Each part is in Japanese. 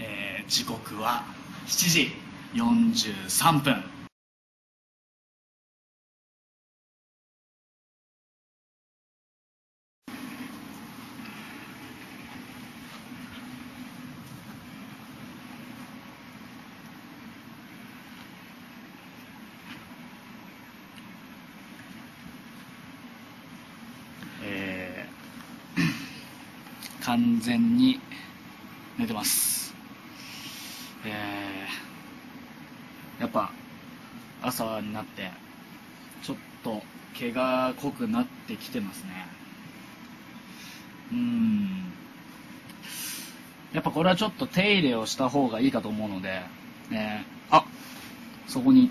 えー時刻は7時43分。完全に寝てます。えー。やっぱ朝になってちょっと毛が濃くなってきてますね。うーん。やっぱこれはちょっと手入れをした方がいいかと思うので、えーあそこに。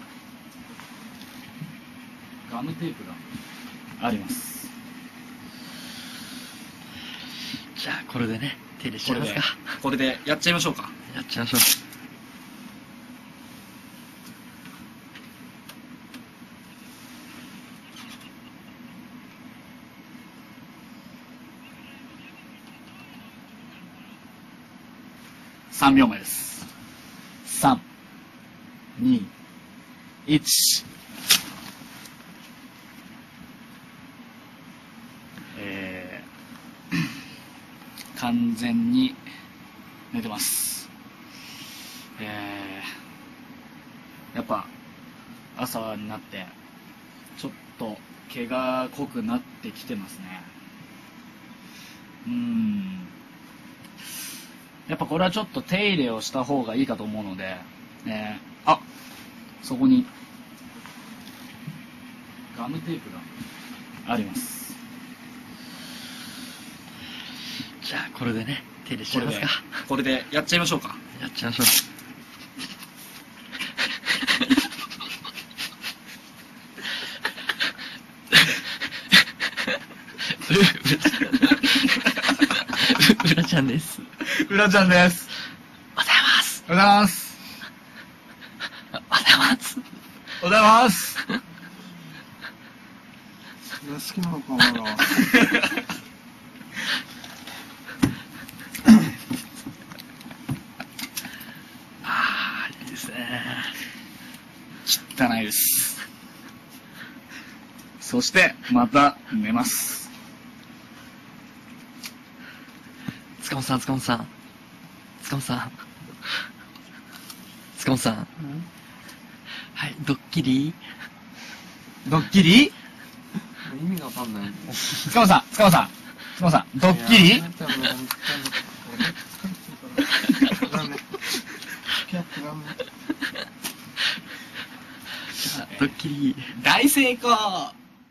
ガムテープがあります。じゃあこれでね手入れしちゃいますか。これでやっちゃいましょうか。やっちゃいましょう3秒前です321えー完全に寝てます。えーやっぱ朝になってちょっと毛が濃くなってきてますね。うん。やっぱこれはちょっと手入れをした方がいいかと思うので、えーあそこに。ガムテープがあります。じゃあこれでね手入れしちゃいますか。これでやっちゃいましょうか。やっちゃいましょうう らちゃんです。うらちゃんですおはようございます。おはようございますおはようございます。おはようございます好きなのかまだああ、いいですね。汚いですそしてまた寝ます塚本さん、塚本さん。塚本さん。塚本さん。はい、ドッキリ。ドッキリ？意味がわかんない。塚本さん塚本さん。塚本さんドッキリ？ドッキリ。大成功